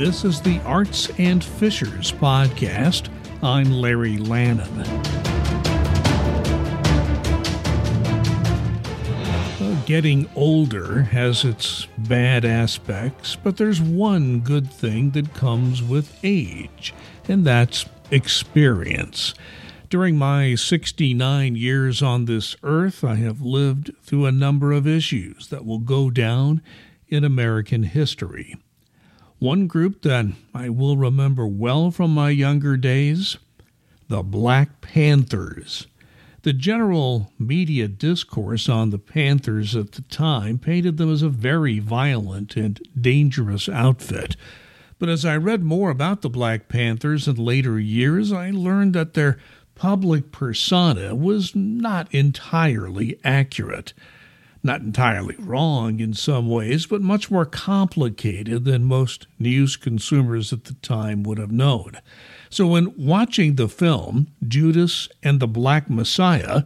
This is the Arts and Fishers podcast. I'm Larry Lannon. getting older has its bad aspects, but there's one good thing that comes with age, and that's experience. During my 69 years on this earth, I have lived through a number of issues that will go down in American history. One group that I will remember well from my younger days the Black Panthers. The general media discourse on the Panthers at the time painted them as a very violent and dangerous outfit. But as I read more about the Black Panthers in later years, I learned that their public persona was not entirely accurate. Not entirely wrong in some ways, but much more complicated than most news consumers at the time would have known. So, when watching the film, Judas and the Black Messiah,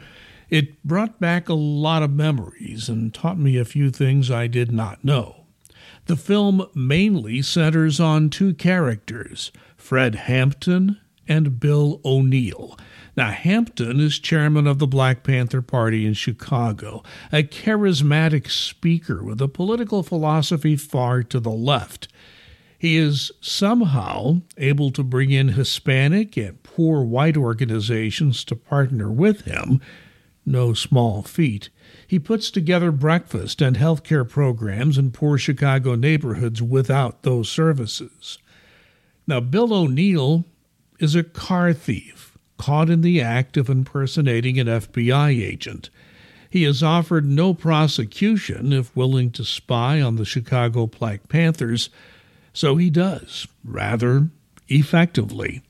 it brought back a lot of memories and taught me a few things I did not know. The film mainly centers on two characters, Fred Hampton and Bill O'Neal. Now, Hampton is chairman of the Black Panther Party in Chicago, a charismatic speaker with a political philosophy far to the left. He is somehow able to bring in Hispanic and poor white organizations to partner with him. No small feat. He puts together breakfast and health care programs in poor Chicago neighborhoods without those services. Now, Bill O'Neal is a car thief caught in the act of impersonating an FBI agent. He is offered no prosecution if willing to spy on the Chicago Black Panthers so he does, rather effectively.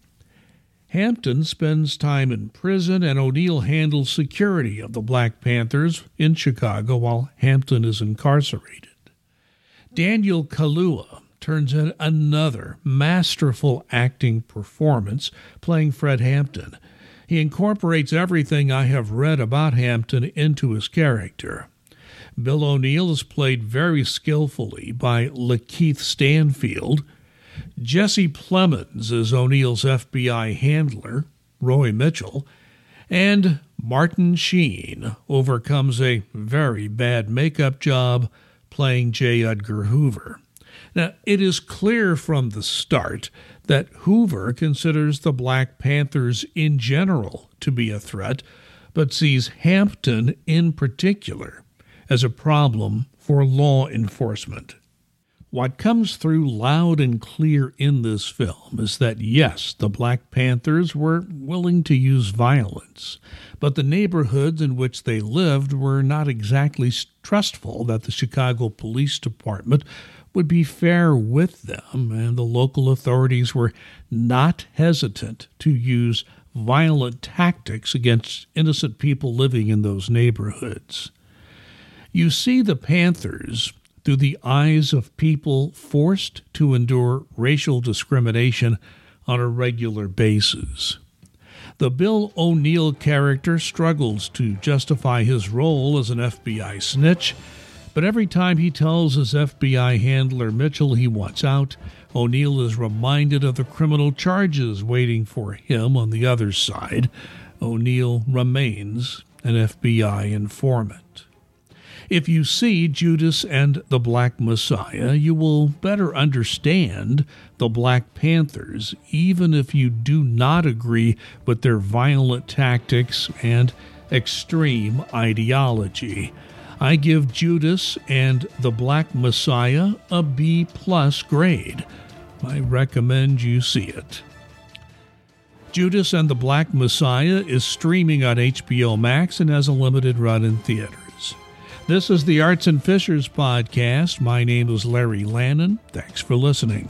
Hampton spends time in prison, and O'Neal handles security of the Black Panthers in Chicago while Hampton is incarcerated. Daniel Kaluuya turns in another masterful acting performance playing Fred Hampton. He incorporates everything I have read about Hampton into his character. Bill O'Neal is played very skillfully by Lakeith Stanfield. Jesse Plemons is O'Neal's FBI handler, Roy Mitchell, and Martin Sheen overcomes a very bad makeup job playing J. Edgar Hoover. Now, it is clear from the start that Hoover considers the Black Panthers in general to be a threat, but sees Hampton in particular as a problem for law enforcement. What comes through loud and clear in this film is that yes, the Black Panthers were willing to use violence, but the neighborhoods in which they lived were not exactly trustful that the Chicago Police Department would be fair with them, and the local authorities were not hesitant to use violent tactics against innocent people living in those neighborhoods. You see the Panthers through the eyes of people forced to endure racial discrimination on a regular basis. The Bill O'Neal character struggles to justify his role as an FBI snitch, but every time he tells his FBI handler Mitchell he wants out, O'Neal is reminded of the criminal charges waiting for him on the other side. O'Neal remains an FBI informant. If you see Judas and the Black Messiah, you will better understand the Black Panthers, even if you do not agree with their violent tactics and extreme ideology. I give Judas and the Black Messiah a B plus grade. I recommend you see it. Judas and the Black Messiah is streaming on HBO Max and has a limited run in theaters. This is the Arts and Fishers podcast. My name is Larry Lannon. Thanks for listening.